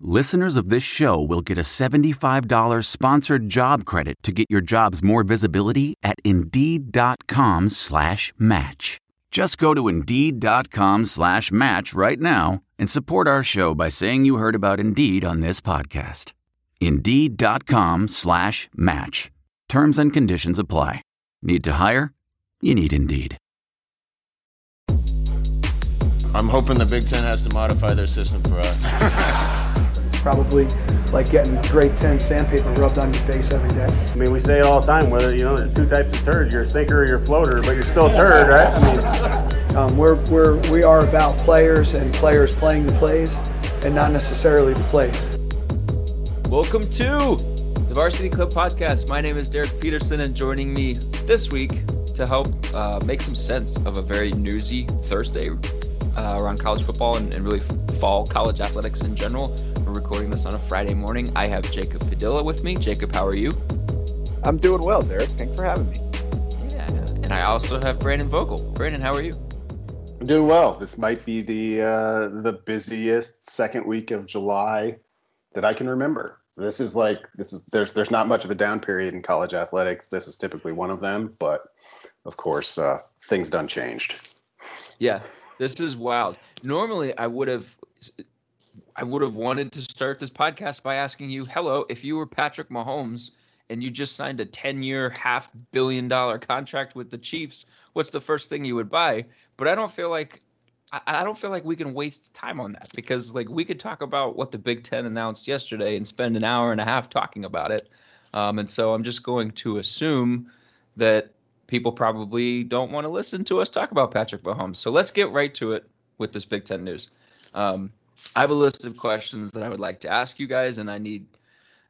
listeners of this show will get a $75 sponsored job credit to get your jobs more visibility at Indeed.com slash match. Just go to Indeed.com slash match right now and support our show by saying you heard about Indeed on this podcast. Indeed.com slash match. Terms and conditions apply. Need to hire? You need Indeed. I'm hoping the Big Ten has to modify their system for us. Probably like getting grade 10 sandpaper rubbed on your face every day. I mean, we say it all the time, whether, you know, there's two types of turds. You're a sinker or you're a floater, but you're still a turd, right? I mean, um, we're, we're, we are about players and players playing the plays and not necessarily the plays. Welcome to the Varsity Club podcast. My name is Derek Peterson, and joining me this week to help uh, make some sense of a very newsy Thursday uh, around college football and, and, really fall college athletics in general. We're recording this on a Friday morning. I have Jacob Padilla with me. Jacob, how are you? I'm doing well, Derek. Thanks for having me. Yeah, and I also have Brandon Vogel. Brandon, how are you? I'm doing well. This might be the uh, the busiest second week of July that I can remember. This is like this is there's there's not much of a down period in college athletics. This is typically one of them, but of course, uh, things done changed. Yeah, this is wild. Normally, I would have, I would have wanted to start this podcast by asking you, "Hello, if you were Patrick Mahomes and you just signed a ten-year, half billion-dollar contract with the Chiefs, what's the first thing you would buy?" But I don't feel like I, don't feel like we can waste time on that because like we could talk about what the Big Ten announced yesterday and spend an hour and a half talking about it. Um, and so I'm just going to assume that people probably don't want to listen to us talk about Patrick Mahomes. So let's get right to it with this Big Ten news. Um, I have a list of questions that I would like to ask you guys, and I need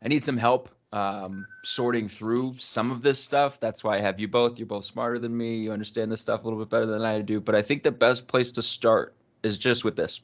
I need some help um, sorting through some of this stuff. That's why I have you both. You're both smarter than me. You understand this stuff a little bit better than I do. But I think the best place to start is just with this.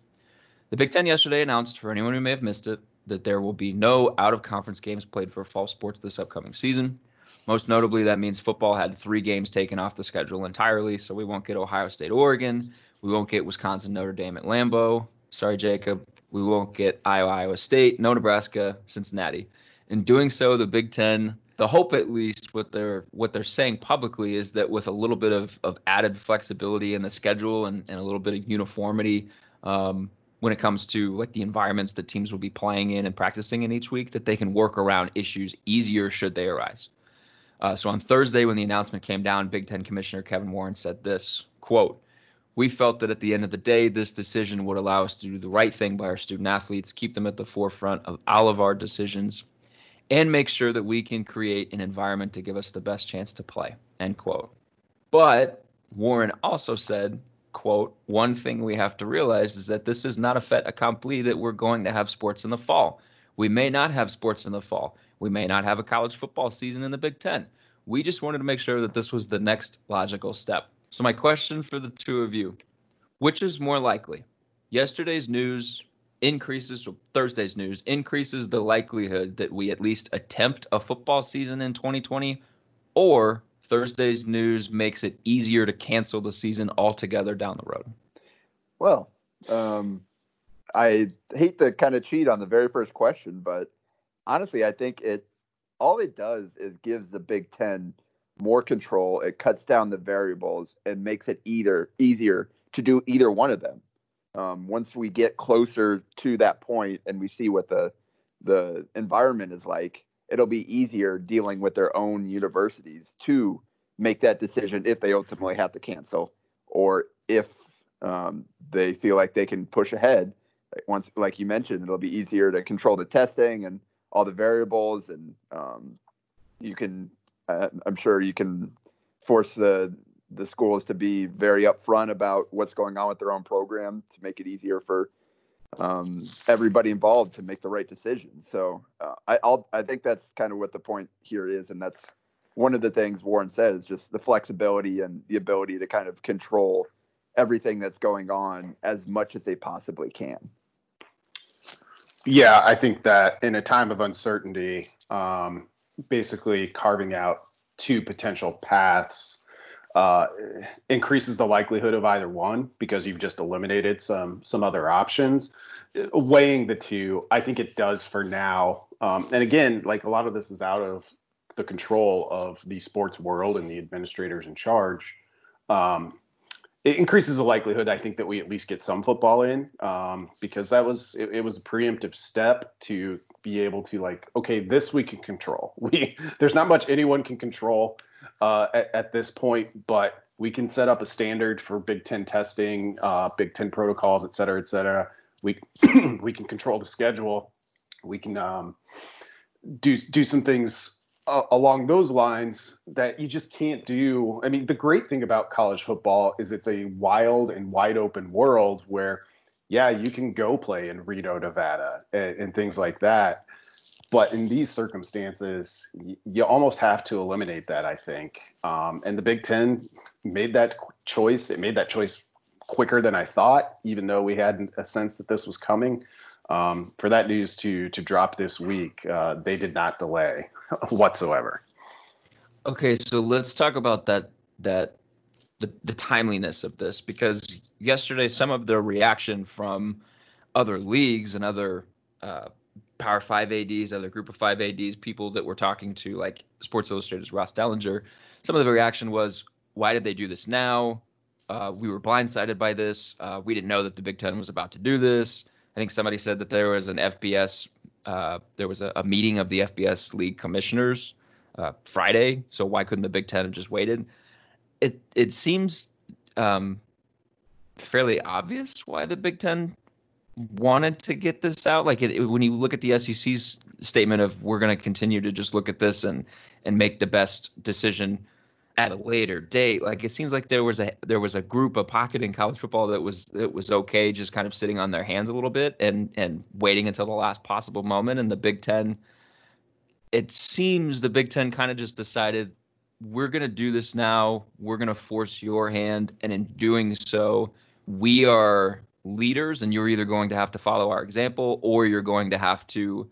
The Big Ten yesterday announced, for anyone who may have missed it, that there will be no out of conference games played for fall sports this upcoming season. Most notably, that means football had three games taken off the schedule entirely, so we won't get Ohio State, Oregon. We won't get Wisconsin, Notre Dame at Lambeau. Sorry, Jacob. We won't get Iowa, Iowa State, no Nebraska, Cincinnati. In doing so, the Big Ten, the hope at least, what they're what they're saying publicly is that with a little bit of, of added flexibility in the schedule and, and a little bit of uniformity um, when it comes to like the environments that teams will be playing in and practicing in each week, that they can work around issues easier should they arise. Uh, so on Thursday, when the announcement came down, Big Ten Commissioner Kevin Warren said this quote, we felt that at the end of the day, this decision would allow us to do the right thing by our student athletes, keep them at the forefront of all of our decisions, and make sure that we can create an environment to give us the best chance to play. End quote. But Warren also said, quote, one thing we have to realize is that this is not a fait accompli that we're going to have sports in the fall. We may not have sports in the fall. We may not have a college football season in the Big Ten. We just wanted to make sure that this was the next logical step. So, my question for the two of you which is more likely? Yesterday's news increases, Thursday's news increases the likelihood that we at least attempt a football season in 2020, or Thursday's news makes it easier to cancel the season altogether down the road? Well, um, I hate to kind of cheat on the very first question, but honestly, I think it all it does is gives the Big Ten more control. It cuts down the variables and makes it either easier to do either one of them. Um, once we get closer to that point and we see what the the environment is like, it'll be easier dealing with their own universities to make that decision if they ultimately have to cancel or if um, they feel like they can push ahead. Once, like you mentioned, it'll be easier to control the testing and all the variables, and um, you can, uh, I'm sure you can force the the schools to be very upfront about what's going on with their own program to make it easier for um, everybody involved to make the right decision. So uh, I, I'll, I think that's kind of what the point here is, and that's one of the things Warren said is just the flexibility and the ability to kind of control everything that's going on as much as they possibly can. Yeah, I think that in a time of uncertainty, um, basically carving out two potential paths uh, increases the likelihood of either one because you've just eliminated some some other options. Weighing the two, I think it does for now. Um, and again, like a lot of this is out of the control of the sports world and the administrators in charge. Um, it increases the likelihood I think that we at least get some football in um, because that was it, it, was a preemptive step to be able to like okay this we can control. We there's not much anyone can control uh, at, at, this point but we can set up a standard for Big Ten testing uh, Big Ten protocols et cetera et cetera. We we can control the schedule. We can um, do do some things uh, along those lines that you just can't do. I mean, the great thing about college football is it's a wild and wide open world where, yeah, you can go play in Reno, Nevada, and, and things like that. But in these circumstances, you, you almost have to eliminate that, I think. Um, and the Big Ten made that choice. It made that choice quicker than I thought, even though we had a sense that this was coming um, for that news to to drop this week, uh, they did not delay whatsoever. Okay, so let's talk about that that the, the timeliness of this because yesterday some of the reaction from other leagues and other uh, Power Five ADs, other Group of Five ADs, people that we're talking to, like Sports Illustrated's Ross Dellenger, some of the reaction was, "Why did they do this now? Uh, we were blindsided by this. Uh, we didn't know that the Big Ten was about to do this." I think somebody said that there was an FBS, uh, there was a, a, meeting of the FBS league commissioners uh, Friday. So why couldn't the Big Ten have just waited? It it seems um, fairly obvious why the Big Ten wanted to get this out. Like it, it, when you look at the SEC's statement of we're going to continue to just look at this and and make the best decision at a later date. Like it seems like there was a there was a group, a pocket in college football that was it was okay, just kind of sitting on their hands a little bit and and waiting until the last possible moment. And the Big Ten, it seems the Big Ten kind of just decided we're to do this now. We're to force your hand, and in doing so, we are leaders, and you're either going to have to follow our example or you're going to have to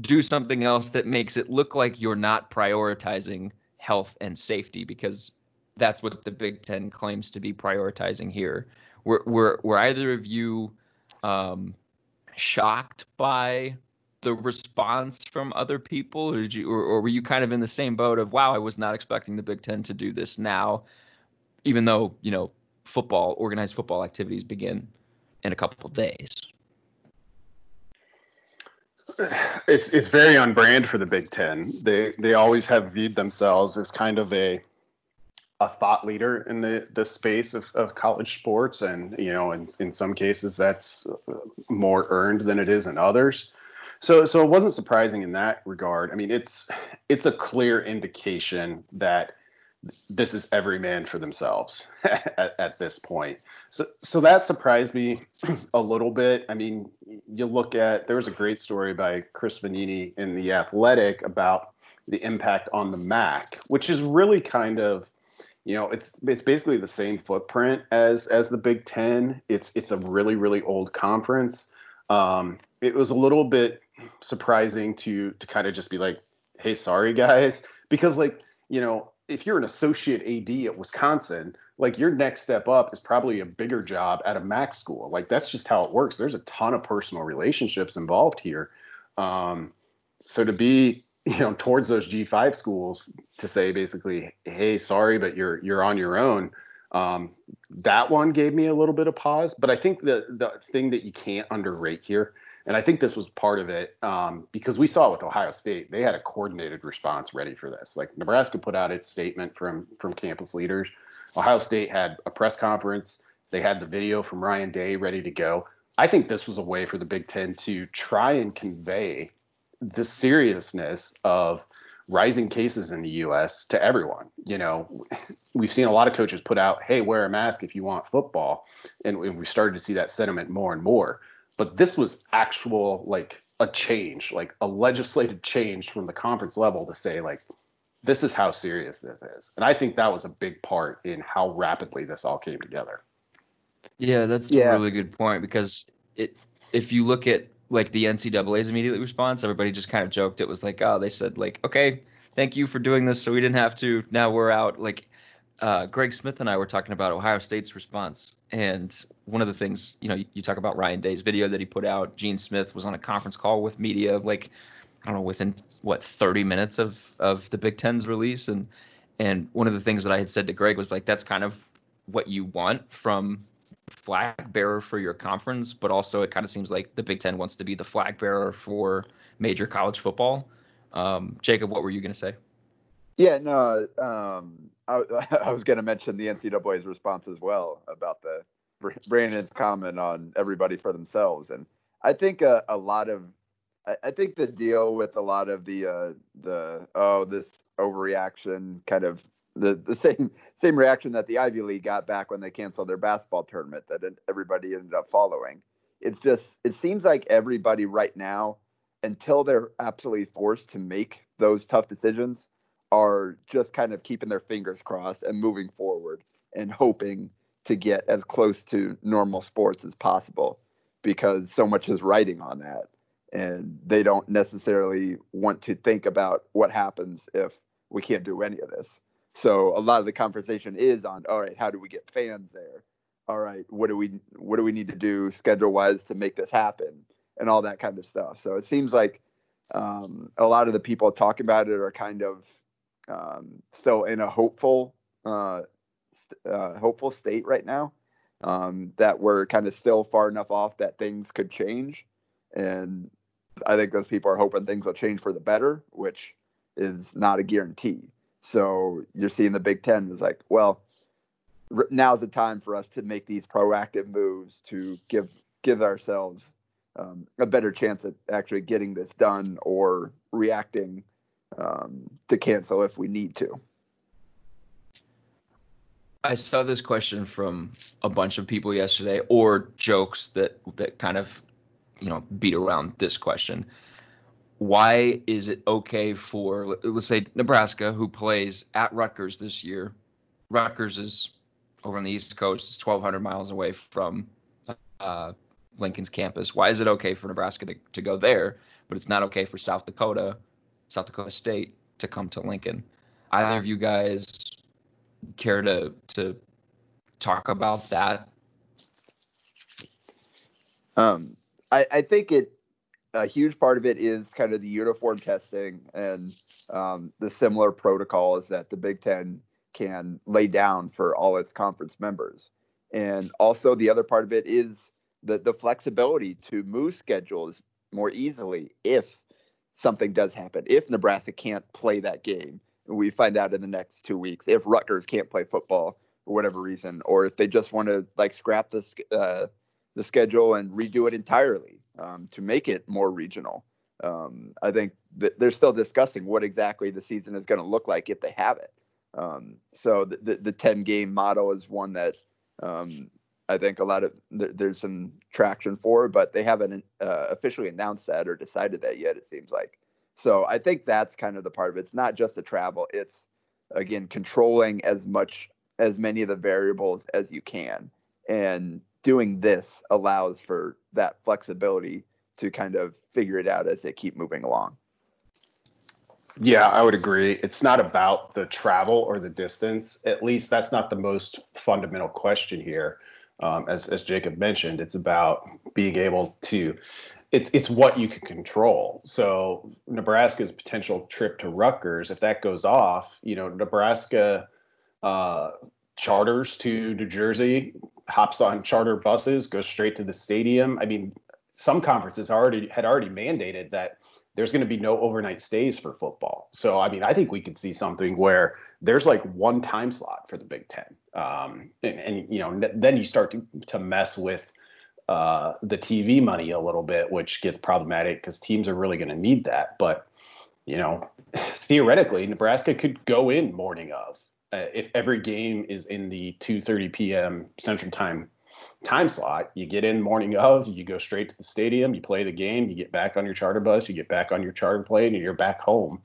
do something else that makes it look like you're not prioritizing health and safety because that's what the Big Ten claims to be prioritizing here. Were were were either of you um, shocked by the response from other people, or you, or, or were you kind of in the same boat of, wow, I was not expecting the Big Ten to do this now, even though you know football, organized football activities begin in a couple of days. It's it's very on brand for the Big Ten. They they always have viewed themselves as kind of a a thought leader in the the space of, of college sports, and you know, in in some cases that's more earned than it is in others. So so it wasn't surprising in that regard. I mean, it's it's a clear indication that this is every man for themselves at, at this point. So, so that surprised me a little bit. I mean, you look at there was a great story by Chris Vannini in the Athletic about the impact on the MAC, which is really kind of, you know, it's it's basically the same footprint as as the Big Ten. It's it's a really really old conference. Um, it was a little bit surprising to to kind of just be like, hey, sorry guys, because like you know if you're an associate AD at Wisconsin, like your next step up is probably a bigger job at a MAC school. Like that's just how it works. There's a ton of personal relationships involved here. Um, so to be, you know, towards those G5 schools to say basically, hey, sorry, but you're you're on your own. Um, that one gave me a little bit of pause. But I think the the thing that you can't underrate here and I think this was part of it um, because we saw with Ohio State, they had a coordinated response ready for this. Like Nebraska put out its statement from from campus leaders. Ohio State had a press conference. They had the video from Ryan Day ready to go. I think this was a way for the Big Ten to try and convey the seriousness of rising cases in the U.S. to everyone. You know, we've seen a lot of coaches put out, "Hey, wear a mask if you want football," and we started to see that sentiment more and more but this was actual like a change, like a legislative change from the conference level to say like, this is how serious this is. And I think that was a big part in how rapidly this all came together. Yeah, that's Yeah. a really good point because it if you look at like the NCAA's immediate response, everybody just kind of joked. It was like, oh, they said like, okay, thank you for doing this, so we didn't have to. Now we're out. Like, uh, Greg Smith and I were talking about Ohio State's response, and one of the things, you know, you, talk about Ryan Day's video that he put out. Gene Smith was on a conference call with media, like, I don't know, within what 30 minutes of of the Big Ten's release, and and one of the things that I had said to Greg was like, that's kind of what you want from flag bearer for your conference, but also it kind of seems like the Big Ten wants to be the flag bearer for major college football. Um, Jacob, what were you going to say? Yeah, no, um, I, I was going to mention the NCAA's response as well about the Brandon's comment on everybody for themselves, and I think a, a lot of, I, I think the deal with a lot of the uh, the oh this overreaction kind of the the same same reaction that the Ivy League got back when they canceled their basketball tournament that everybody ended up following. It's just it seems like everybody right now, until they're absolutely forced to make those tough decisions, are just kind of keeping their fingers crossed and moving forward and hoping to get as close to normal sports as possible because so much is riding on that and they don't necessarily want to think about what happens if we can't do any of this. So a lot of the conversation is on all right how do we get fans there? All right what do we what do we need to do schedule wise to make this happen? and all that kind of stuff. So it seems like um, a lot of the people talking about it are kind of um, still in a hopeful uh, st- uh, hopeful state right now um, that we're kind of still far enough off that things could change. And i think those people are hoping things will change for the better which is not a guarantee. So you're seeing the big ten is like well r- now's the time for us to make these proactive moves to give give ourselves um, a better chance at actually getting this done or reacting um, to cancel if we need to. I saw this question from a bunch of people yesterday, or jokes that that kind of, you know, beat around this question. Why is it okay for let- let's say Nebraska, who plays at Rutgers this year? Rutgers is over on the East Coast. It's 1,200 miles away from uh, Lincoln's campus. Why is it okay for Nebraska to, to go there, but it's not okay for South Dakota, South Dakota State to come to Lincoln? Either of you guys care to to talk about that? Um, I, I think it a huge part of it is kind of the uniform testing and um, the similar protocols that the Big Ten can lay down for all its conference members. And also the other part of it is the the flexibility to move schedules more easily if something does happen. If Nebraska can't play that game, we find out in the next two weeks. If Rutgers can't play football for whatever reason, or if they just want to like scrap the uh, the schedule and redo it entirely um, to make it more regional. Um, I think that they're still discussing what exactly the season is going to look like if they have it. Um, so the, the, the 10 game model is one that um, I think a lot of there, there's some traction for, but they haven't uh, officially announced that or decided that yet. It seems like. So I think that's kind of the part of it. It's not just the travel. It's again controlling as much as many of the variables as you can, and doing this allows for that flexibility to kind of figure it out as they keep moving along. Yeah, I would agree. It's not about the travel or the distance. At least that's not the most fundamental question here. Um, as as Jacob mentioned, it's about being able to. It's it's what you can control. So Nebraska's potential trip to Rutgers, if that goes off, you know, Nebraska uh, charters to New Jersey, hops on charter buses, goes straight to the stadium. I mean, some conferences already had already mandated that there's going to be no overnight stays for football. So, I mean, I think we could see something where there's like one time slot for the Big Ten, um, and, and you know, then you start to, to mess with uh, the TV money a little bit, which gets problematic because teams are really going to need that. But you know, theoretically, Nebraska could go in morning of uh, if every game is in the 2:30 p.m. Central Time time slot. You get in morning of, you go straight to the stadium, you play the game, you get back on your charter bus, you get back on your charter plane, and you're back home.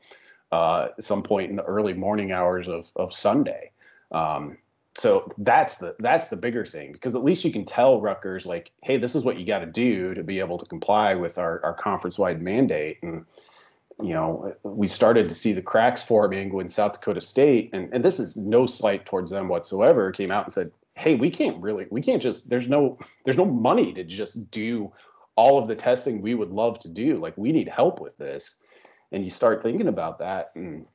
Uh, at some point in the early morning hours of of Sunday. Um, so that's the that's the bigger thing because at least you can tell Rutgers like, hey, this is what you got to do to be able to comply with our our conference wide mandate. And you know, we started to see the cracks forming when South Dakota State, and, and this is no slight towards them whatsoever, came out and said, hey, we can't really, we can't just, there's no, there's no money to just do all of the testing we would love to do. Like we need help with this. And you start thinking about that. And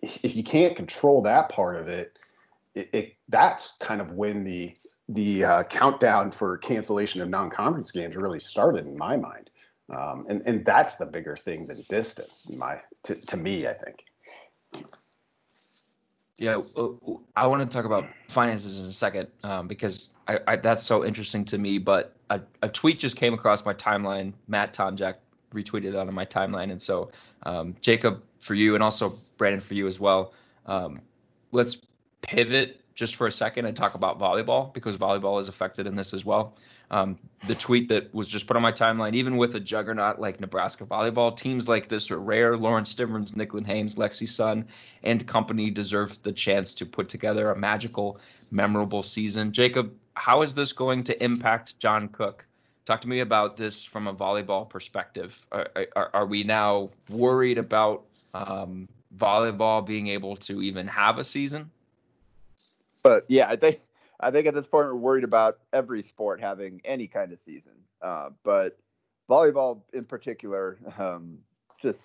if you can't control that part of it, it, it that's kind of when the, the uh, countdown for cancellation of non-conference games really started in my mind. Um, and, and that's the bigger thing than distance in my, to, to me, I think. Yeah, I want to talk about finances in a second um, because I, I, that's so interesting to me. But a, a, tweet just came across my timeline. Matt Tonjak retweeted it on my timeline, and so um, Jacob for you, and also Brandon for you as well. Um, let's pivot just for a second and talk about volleyball because volleyball is affected in this as well. Um, the tweet that was just put on my timeline, even with a juggernaut like Nebraska volleyball, teams like this are rare. Lauren Stivrins, Nicklin Hames, Lexi Sun, and company deserve the chance to put together a magical, memorable season. Jacob, how is this going to impact John Cook? Talk to me about this from a volleyball perspective. Are, are, are we now worried about um, volleyball being able to even have a season? But yeah, I think I think at this point we're worried about every sport having any kind of season, uh, but volleyball in particular, um, just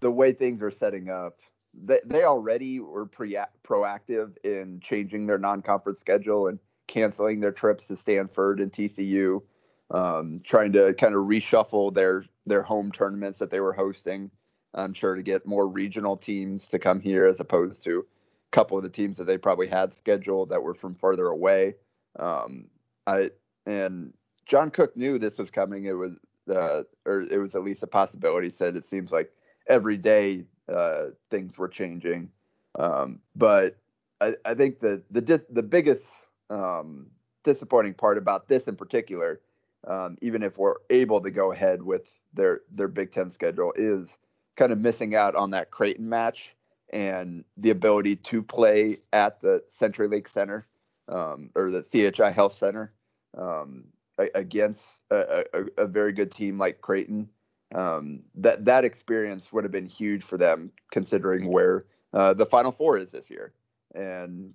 the way things are setting up, they, they already were pre- proactive in changing their non-conference schedule and canceling their trips to Stanford and TCU, um, trying to kind of reshuffle their their home tournaments that they were hosting. I'm sure to get more regional teams to come here as opposed to a couple of the teams that they probably had scheduled that were from further away. Um, I and John Cook knew this was coming. It was uh, or it was at least a possibility. Said it seems like every day uh, things were changing, um, but I, I, think the the dis- the biggest um, disappointing part about this in particular, um, even if we're able to go ahead with their their Big Ten schedule, is kind of missing out on that Creighton match and the ability to play at the CenturyLink Center um, or the CHI Health Center um, against a, a, a, very good team like Creighton. Um, that that experience would have been huge for them, considering where uh, the Final Four is this year, and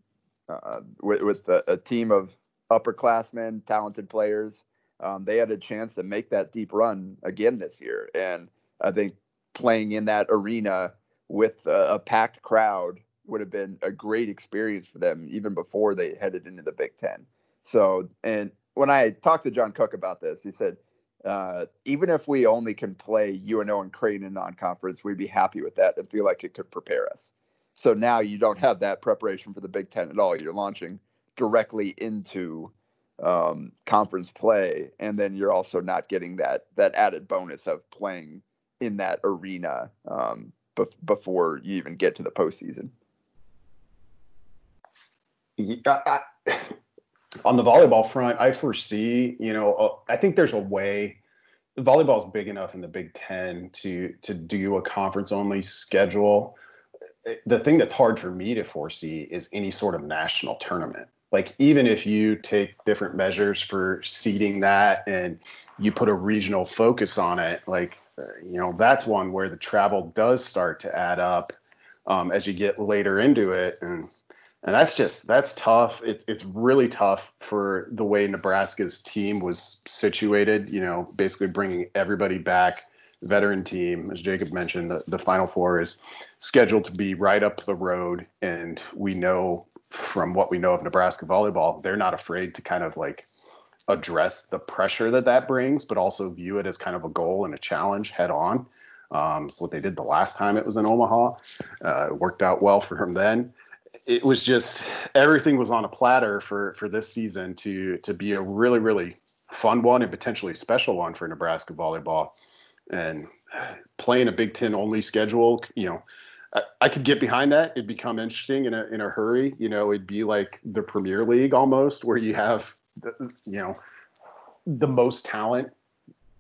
uh, with, with a, a, team of upperclassmen, talented players, um, they had a chance to make that deep run again this year. And I think playing in that arena with a, a packed crowd would have been a great experience for them even before they headed into the Big Ten. So, and when I talked to John Cook about this, he said, uh, even if we only can play UNO and Creighton in non-conference, we'd be happy with that and feel like it could prepare us. So now you don't have that preparation for the Big Ten at all. You're launching directly into um, conference play, and then you're also not getting that that added bonus of playing in that arena um, before you even get to the postseason. Yeah, I, on the volleyball front, I foresee, you know, uh, I think there's a way. Volleyball is big enough in the Big Ten to to do a conference only schedule. The thing that's hard for me to foresee is any sort of national tournament. Like even if you take different measures for seeding that and you put a regional focus on it, like you know that's one where the travel does start to add up um, as you get later into it. And and that's just that's tough. It's it's really tough for the way nebraska's team was situated you know basically bringing everybody back veteran team as jacob mentioned the, the final four is scheduled to be right up the road. And we know from what we know of nebraska volleyball they're not afraid to kind of like address the pressure that that brings, but also view it as kind of a goal and a challenge head on. Um, it's what they did the last time it was in Omaha. Uh, it worked out well for him then. It was just everything was on a platter for for this season to to be a really really fun one and potentially special one for Nebraska volleyball. And playing a Big Ten only schedule, you know, I, could get behind that. It'd become interesting in a in a hurry. You know, it'd be like the Premier League almost, where you have the, you know the most talent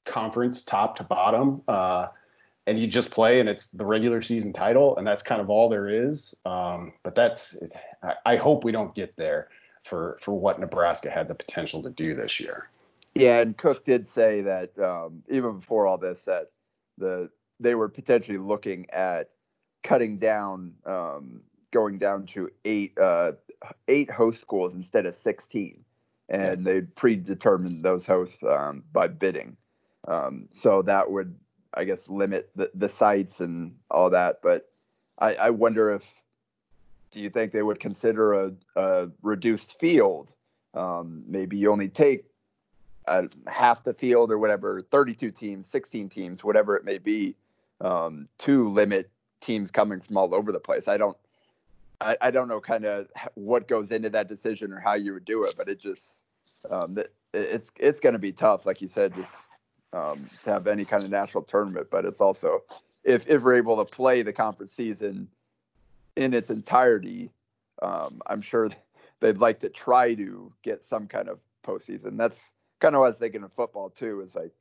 conference top to bottom uh, and you just play and it's the regular season title and that's kind of all there is um, but that's I, I hope we don't get there for for what nebraska had the potential to do this year Yeah, and Cook did say that um, even before all this, that the they were potentially looking at cutting down, um, going down to eight uh, eight host schools instead of sixteen, and they predetermined those hosts um, by bidding. Um, so that would, I guess, limit the, the sites and all that. But I, I wonder if do you think they would consider a, a reduced field? Um, maybe you only take uh, half the field or whatever, 32 teams, 16 teams, whatever it may be, um, to limit teams coming from all over the place. I don't, I, I don't know kind of what goes into that decision or how you would do it, but it just, um, it, it's it's going to be tough, like you said, just um, to have any kind of national tournament. But it's also if if we're able to play the conference season in its entirety, um, I'm sure they'd like to try to get some kind of postseason. That's kind of what I was thinking of football too. Is like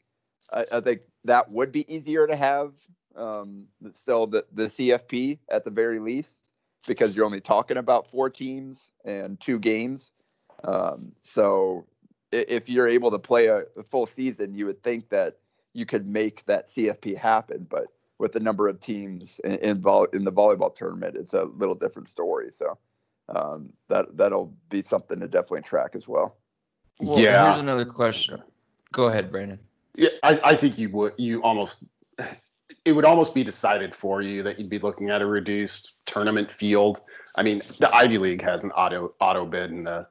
I, I think that would be easier to have um, still the the CFP at the very least because you're only talking about four teams and two games. Um, so if you're able to play a, a full season, you would think that you could make that CFP happen. But with the number of teams in, in, in the volleyball tournament, it's a little different story. So um, that that'll be something to definitely track as well. Well, Yeah. Here's another question. Go ahead, Brandon. Yeah, I, I think you would. You almost. It would almost be decided for you that you'd be looking at a reduced tournament field. I mean, the Ivy League has an auto auto bid in the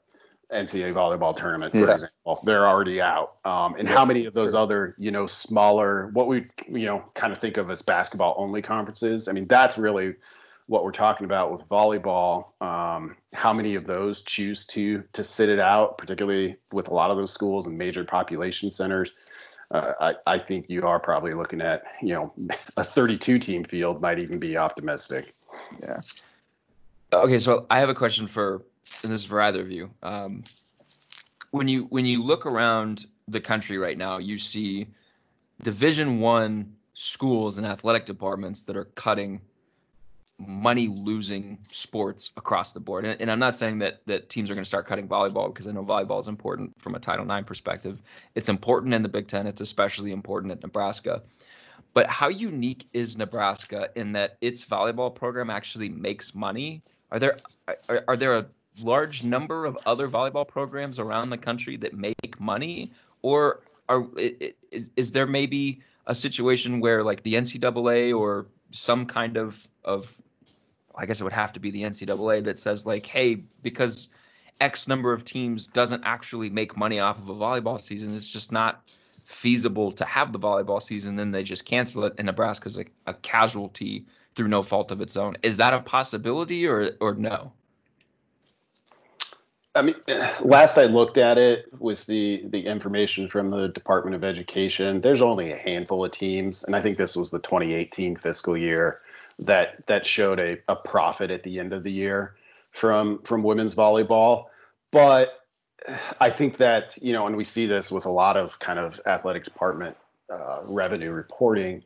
NCAA volleyball tournament, for Yeah. example. They're already out. Um, and how many of those other, you know, smaller, what we, you know, kind of think of as basketball only conferences? I mean, that's really what we're talking about with volleyball. Um, how many of those choose to to sit it out, particularly with a lot of those schools and major population centers? Uh, I, I think you are probably looking at, you know, a 32 team field might even be optimistic. Yeah. Okay, so I have a question for, and this is for either of you. Um, when you when you look around the country right now, you see Division One schools and athletic departments that are cutting money losing sports across the board. And, and I'm not saying that that teams are going to start cutting volleyball because I know volleyball is important from a Title IX perspective. It's important in the Big Ten. It's especially important at Nebraska. But how unique is Nebraska in that its volleyball program actually makes money? Are there are, are there a large number of other volleyball programs around the country that make money, or are is, is there maybe a situation where like the NCAA or some kind of of I guess it would have to be the NCAA that says like, hey, because X number of teams doesn't actually make money off of a volleyball season, it's just not feasible to have the volleyball season. Then they just cancel it, and Nebraska's a, a casualty through no fault of its own. Is that a possibility or or no? I mean, last I looked at it with the the information from the Department of Education, there's only a handful of teams, and I think this was the 2018 fiscal year that that showed a, a profit at the end of the year from from women's volleyball. But I think that you know, and we see this with a lot of kind of athletic department uh, revenue reporting.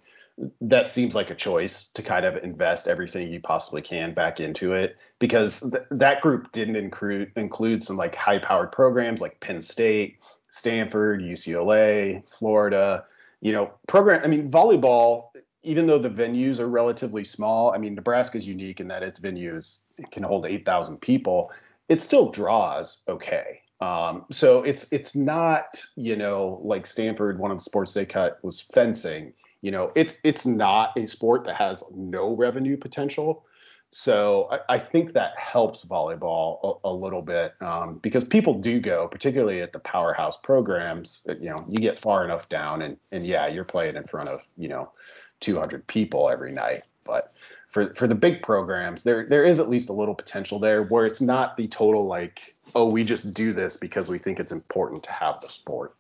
That seems like a choice to kind of invest everything you possibly can back into it because th- that group didn't include include some like high powered programs like Penn State, Stanford, UCLA, Florida. You know, program. I mean, volleyball. Even though the venues are relatively small, I mean, Nebraska is unique in that its venues can hold eight thousand people. It still draws okay. Um, so it's it's not you know like Stanford. One of the sports they cut was fencing. You know, it's it's not a sport that has no revenue potential. So I, I think that helps volleyball a, a little bit um, because people do go, particularly at the powerhouse programs. You know, you get far enough down, and and yeah, you're playing in front of you know 200 people every night. But for for the big programs, there there is at least a little potential there where it's not the total like, oh, we just do this because we think it's important to have the sport.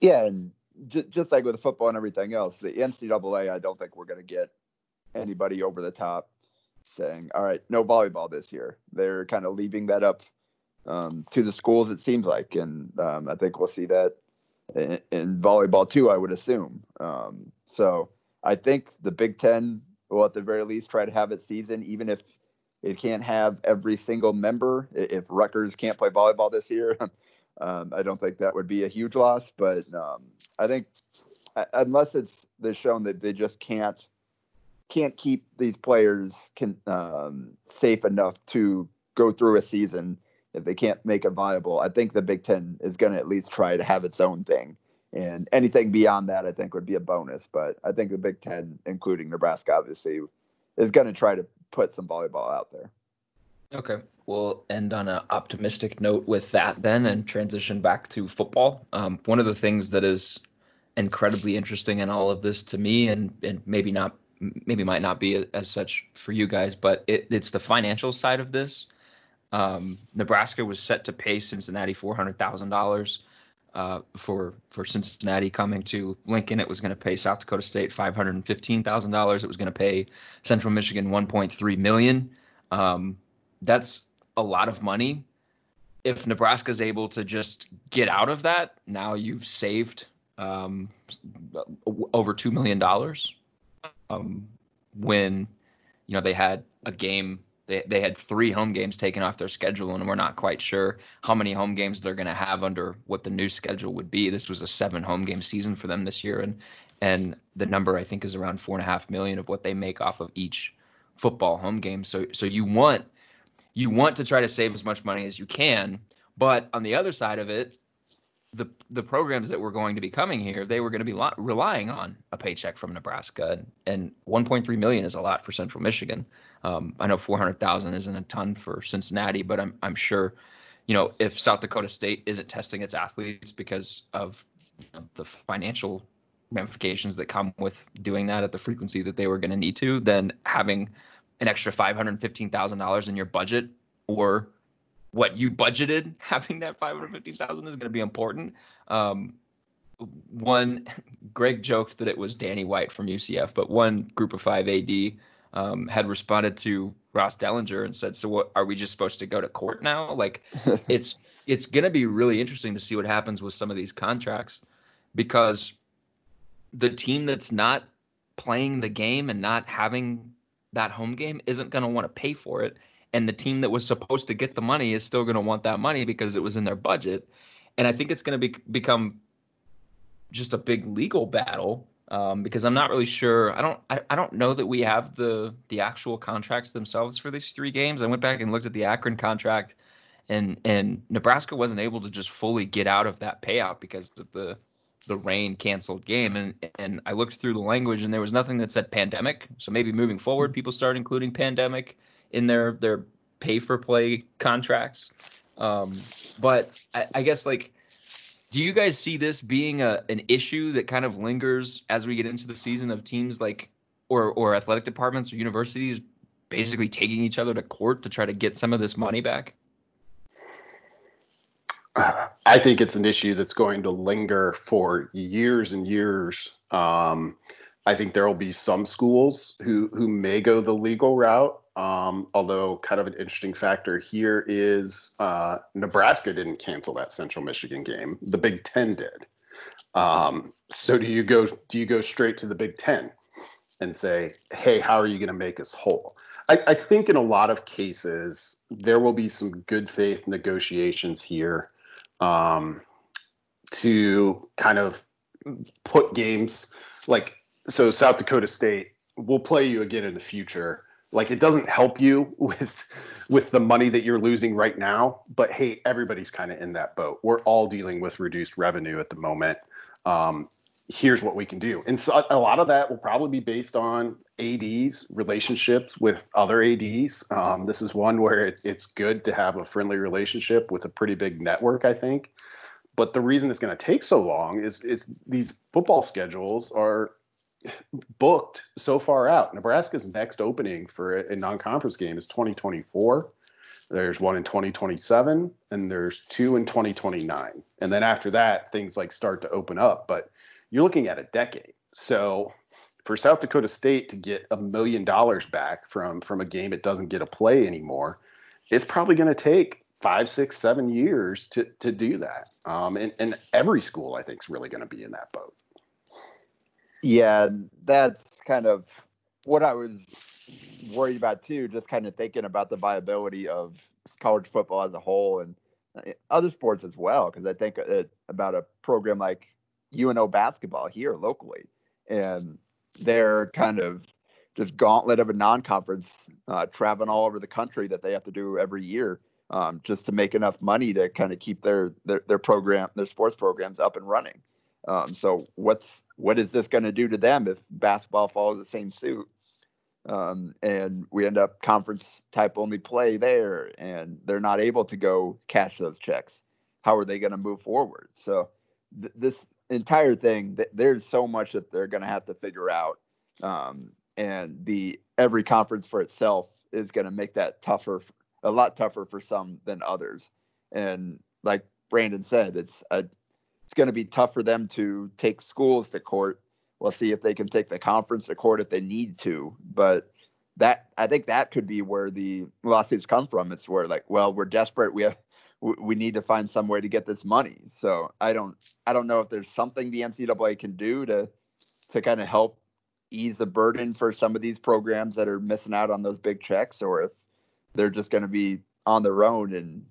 Yeah, and j- just like with football and everything else, the NCAA, I don't think we're going to get anybody over the top saying, "All right, no volleyball this year." They're kind of leaving that up um, to the schools. It seems like, and um, I think we'll see that in, in volleyball too. I would assume. Um, so I think the Big Ten will at the very least try to have its season, even if it can't have every single member. If Rutgers can't play volleyball this year, um, I don't think that would be a huge loss. But um, I think unless it's they're shown that they just can't can't keep these players can, um, safe enough to go through a season if they can't make it viable. I think the Big Ten is going to at least try to have its own thing. And anything beyond that, I think, would be a bonus. But I think the Big Ten, including Nebraska, obviously, is going to try to put some volleyball out there. Okay. We'll end on an optimistic note with that then and transition back to football. Um, one of the things that is incredibly interesting in all of this to me, and, and maybe not, maybe might not be as such for you guys, but it, it's the financial side of this. Um, Nebraska was set to pay Cincinnati $400,000 uh, for for Cincinnati coming to Lincoln. It was going to pay South Dakota State five hundred and fifteen thousand dollars. It was going to pay Central Michigan one point three million. Um, that's a lot of money. If Nebraska is able to just get out of that, now you've saved um, over two million dollars. Um, when you know they had a game they, they had three home games taken off their schedule, and we're not quite sure how many home games they're going to have under what the new schedule would be. This was a seven home game season for them this year, and and the number I think is around four and a half million of what they make off of each football home game. So so you want you want to try to save as much money as you can, but on the other side of it, the the programs that were going to be coming here, they were going to be lo- relying on a paycheck from Nebraska, and, and 1.3 million is a lot for Central Michigan. Um, I know 400,000 isn't a ton for Cincinnati, but I'm I'm sure, you know, if South Dakota State isn't testing its athletes because of you know, the financial ramifications that come with doing that at the frequency that they were going to need to, then having an extra $515,000 in your budget or what you budgeted having that 550,000 is going to be important. Um, one, Greg joked that it was Danny White from UCF, but one group of five AD um, had responded to Ross Dellenger and said, "So what are we just supposed to go to court now? Like, it's it's going to be really interesting to see what happens with some of these contracts because the team that's not playing the game and not having that home game isn't going to want to pay for it." and the team that was supposed to get the money is still going to want that money because it was in their budget and i think it's going to be become just a big legal battle um, because i'm not really sure i don't I, I don't know that we have the the actual contracts themselves for these three games. I went back and looked at the akron contract and and nebraska wasn't able to just fully get out of that payout because of the the rain canceled game. And and i looked through the language and there was nothing that said pandemic. So maybe moving forward people start including pandemic in their their pay for play contracts. Um, but I, I guess like, do you guys see this being a an issue that kind of lingers as we get into the season of teams like or or athletic departments or universities basically taking each other to court to try to get some of this money back? I think it's an issue that's going to linger for years and years. Um, I think there will be some schools who who may go the legal route um, although, kind of an interesting factor here is uh, Nebraska didn't cancel that Central Michigan game. The Big Ten did. Um, so do you go? Do you go straight to the Big Ten and say, "Hey, how are you going to make us whole?" I, I think in a lot of cases there will be some good faith negotiations here um, to kind of put games like so. South Dakota State will play you again in the future. Like it doesn't help you with with the money that you're losing right now but hey everybody's kind of in that boat. We're all dealing with reduced revenue at the moment. Um, here's what we can do. And so a lot of that will probably be based on ADs relationships with other ADs um, this is one where it, it's good to have a friendly relationship with a pretty big network i think. But the reason it's going to take so long is is these football schedules are booked so far out. Nebraska's next opening for a, non-conference game is 2024. There's one in 2027, and there's two in 2029. And then after that, things like start to open up. But you're looking at a decade. So for South Dakota State to get a million dollars back from from a game it doesn't get a play anymore, it's probably going to take five, six, seven years to to do that. Um, and, and every school I think is really going to be in that boat. Yeah, that's kind of what I was worried about too. Just kind of thinking about the viability of college football as a whole and uh, other sports as well. Because I think uh, about a program like UNO basketball here locally, and they're kind of just gauntlet of a non-conference uh, traveling all over the country that they have to do every year um, just to make enough money to kind of keep their, their their program their sports programs up and running. Um, so what's what is this going to do to them if basketball follows the same suit? Um, and we end up conference type only play there, and they're not able to go cash those checks. How are they going to move forward? So th- this entire thing, th- there's so much that they're going to have to figure out, um, and the every conference for itself is going to make that tougher, a lot tougher for some than others. And like Brandon said, it's a it's going to be tough for them to take schools to court. We'll see if they can take the conference to court if they need to. But that I think that could be where the lawsuits come from. It's where like, well, we're desperate. We have we need to find some way to get this money. So I don't I don't know if there's something the NCAA can do to to kind of help ease the burden for some of these programs that are missing out on those big checks, or if they're just going to be on their own and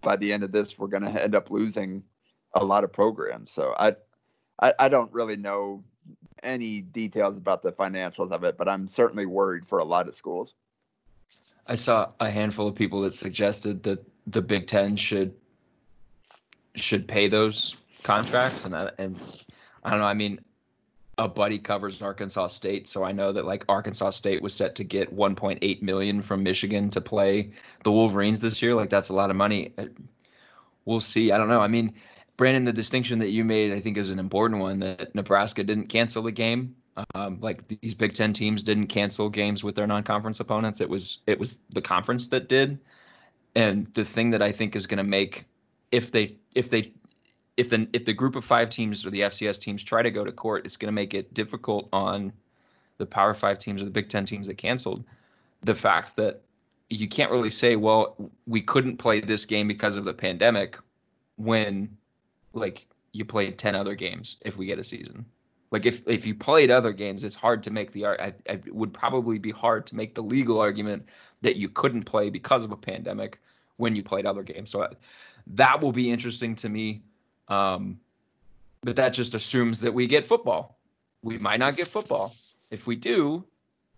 by the end of this we're going to end up losing a lot of programs. So I, I, I don't really know any details about the financials of it, but I'm certainly worried for a lot of schools. I saw a handful of people that suggested that the Big Ten should should pay those contracts, and I, and I don't know. I mean, a buddy covers Arkansas State, so I know that like Arkansas State was set to get 1.8 million from Michigan to play the Wolverines this year. Like that's a lot of money. We'll see. I don't know. I mean, Brandon, the distinction that you made, I think, is an important one. That Nebraska didn't cancel the game. Um, like these Big Ten teams didn't cancel games with their non-conference opponents. It was it was the conference that did. And the thing that I think is going to make if they if they if the if the group of five teams or the FCS teams try to go to court, it's going to make it difficult on the Power Five teams or the Big Ten teams that canceled. The fact that you can't really say, well, we couldn't play this game because of the pandemic, when like you played 10 other games if we get a season. Like if if you played other games, it's hard to make the I, I would probably be hard to make the legal argument that you couldn't play because of a pandemic when you played other games. So uh, that will be interesting to me. Um, but that just assumes that we get football. We might not get football. If we do,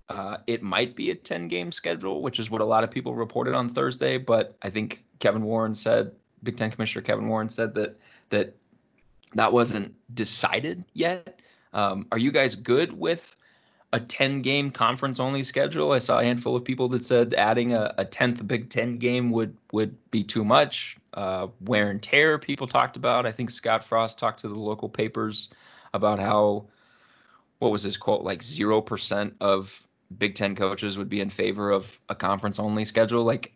uh, it might be a 10 game schedule, which is what a lot of people reported on Thursday. But I think Kevin Warren said, Big Ten Commissioner Kevin Warren said that that that wasn't decided yet. Um, are you guys good with a 10 game conference only schedule? I saw a handful of people that said adding a, a 10th Big Ten game would would be too much. Uh, wear and tear people talked about. I think Scott Frost talked to the local papers about how what was his quote like zero percent of Big Ten coaches would be in favor of a conference only schedule. Like,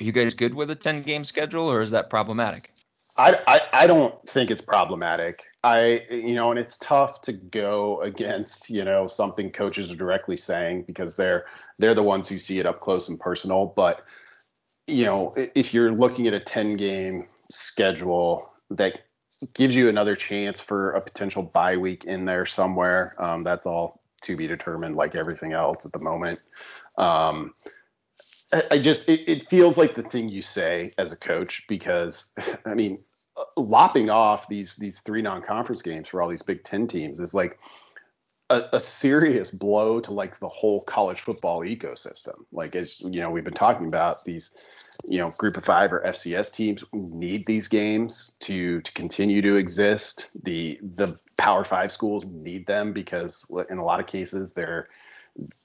are you guys good with a 10 game schedule or is that problematic? I, I, I don't think it's problematic. I you know, and it's tough to go against you know something coaches are directly saying because they're they're the ones who see it up close and personal. But you know, if you're looking at a ten game schedule that gives you another chance for a potential bye week in there somewhere, um, that's all to be determined, like everything else at the moment. Um, I just it, it feels like the thing you say as a coach because I mean uh, lopping off these these three non-conference games for all these Big Ten teams is like a, a, serious blow to like the whole college football ecosystem. Like as you know, we've been talking about these, you know, group of five or FCS teams need these games to to continue to exist. The the Power Five schools need them because in a lot of cases they're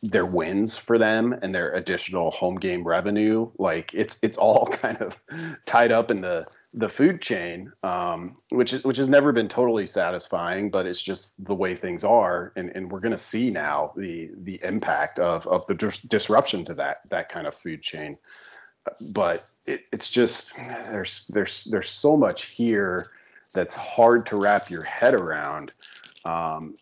their wins for them and their additional home game revenue. Like it's it's all kind of tied up in the the food chain, um, which is which has never been totally satisfying, but it's just the way things are, and, and we're going to see now the the impact of of the dis- disruption to that that kind of food chain. But it, it's just there's there's there's so much here that's hard to wrap your head around. Um,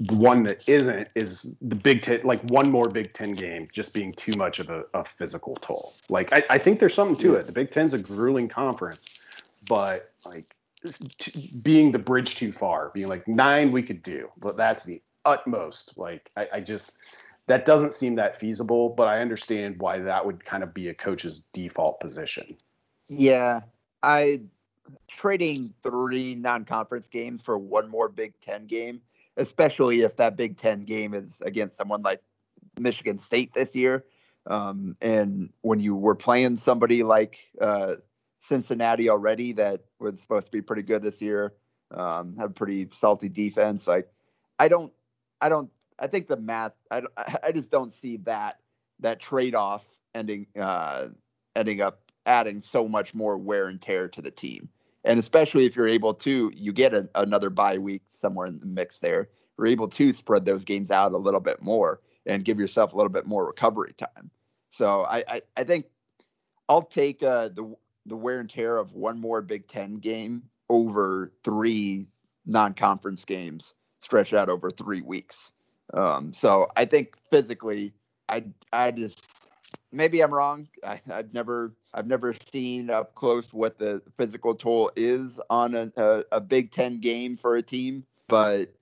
the one that isn't is the Big Ten, like one more Big Ten game just being too much of a, a physical toll. Like, I, I, think there's something to it. The Big Ten's a grueling conference, but like being the bridge too far, being like nine we could do, but that's the utmost. Like I, I just that doesn't seem that feasible, but I understand why that would kind of be a coach's default position. Yeah, I trading three non-conference games for one more Big Ten game, especially if that Big Ten game is against someone like Michigan State this year. Um, and when you were playing somebody like uh, Cincinnati already, that was supposed to be pretty good this year, um, have pretty salty defense. Like, I don't, I don't, I think the math, I, I just don't see that that trade off ending uh, ending up adding so much more wear and tear to the team. And especially if you're able to, you get a, another bye week somewhere in the mix there. You're able to spread those games out a little bit more and give yourself a little bit more recovery time. So I, I, I think I'll take uh, the the wear and tear of one more Big Ten game over three non-conference games stretched out over three weeks. Um, so I think physically, I I just maybe I'm wrong. I, have never I've never seen up close what the physical toll is on a, a, a Big Ten game for a team, but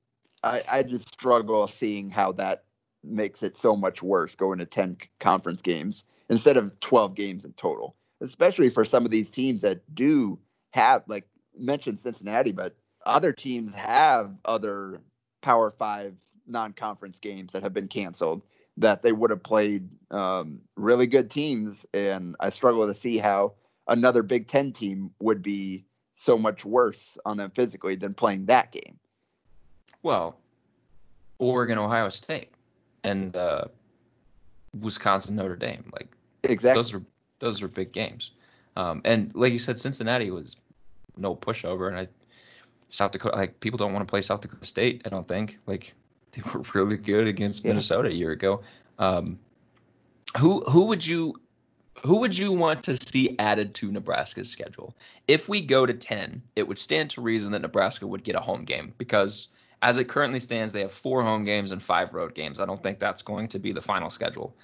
I, I just struggle seeing how that makes it so much worse going to 10 conference games instead of 12 games in total, especially for some of these teams that do have, like mentioned Cincinnati, but other teams have other Power Five non conference games that have been canceled that they would have played um, really good teams. And I struggle to see how another Big Ten team would be so much worse on them physically than playing that game. Well, Oregon, Ohio State, and uh, Wisconsin, Notre Dame. Like exactly, those are those are big games. Um, and like you said, Cincinnati was no pushover, and I South Dakota like people don't want to play South Dakota State. I don't think like they were really good against yeah. Minnesota a year ago. Um, who who would you who would you want to see added to Nebraska's schedule? If we go to 10, it would stand to reason that Nebraska would get a home game because as it currently stands, they have four home games and five road games. I don't think that's going to be the final schedule.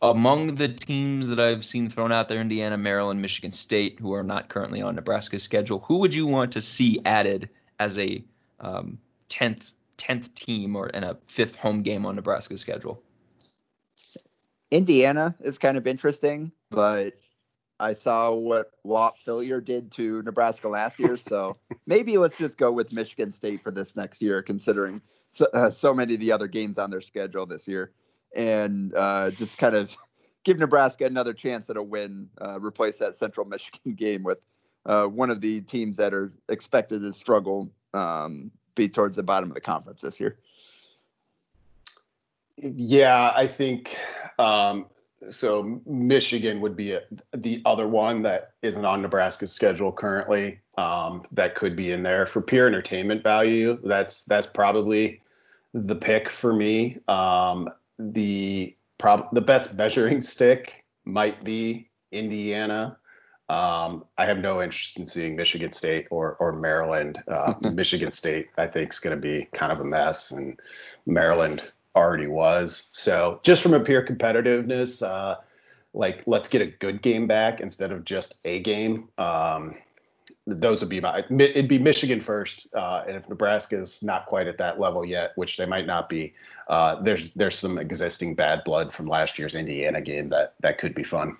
Among the teams that I've seen thrown out there, Indiana, Maryland, Michigan State, who are not currently on Nebraska's schedule, who would you want to see added as a um, 10th 10th team or in a fifth home game on Nebraska's schedule? Indiana is kind of interesting, but I saw what Whop Philyor did to Nebraska last year, so maybe let's just go with Michigan State for this next year, considering so, uh, so many of the other games on their schedule this year, and uh, just kind of give Nebraska another chance at a win. Uh, replace that Central Michigan game with uh, one of the teams that are expected to struggle um, be towards the bottom of the conference this year. Yeah, I think um, so. Michigan would be a, the other one that isn't on Nebraska's schedule currently. Um, that could be in there for pure entertainment value. That's that's probably the pick for me. Um, the prob the best measuring stick might be Indiana. Um, I have no interest in seeing Michigan State or or Maryland. Uh, Michigan State, I think, is going to be kind of a mess, and Maryland already was. So, just from a pure competitiveness, uh, like let's get a good game back instead of just a game. Um, those would be my. It'd be Michigan first, uh, and if Nebraska is not quite at that level yet, which they might not be, uh, there's there's some existing bad blood from last year's Indiana game that that could be fun.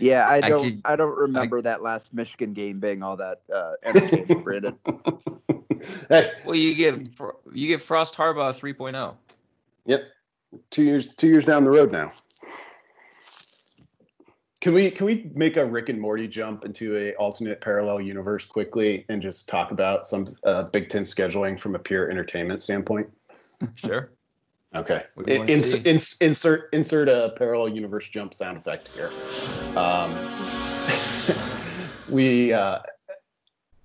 Yeah, I don't. I, could, I don't remember I, that last Michigan game being all that uh, entertaining, Brandon. hey. Well, you give you give Frost Harbaugh 3.0. Yep, two years two years down the road now. Can we can we make a Rick and Morty jump into a alternate parallel universe quickly and just talk about some uh, Big Ten scheduling from a pure entertainment standpoint? Sure. Okay. Ins- insert insert a parallel universe jump sound effect here. Um, we uh,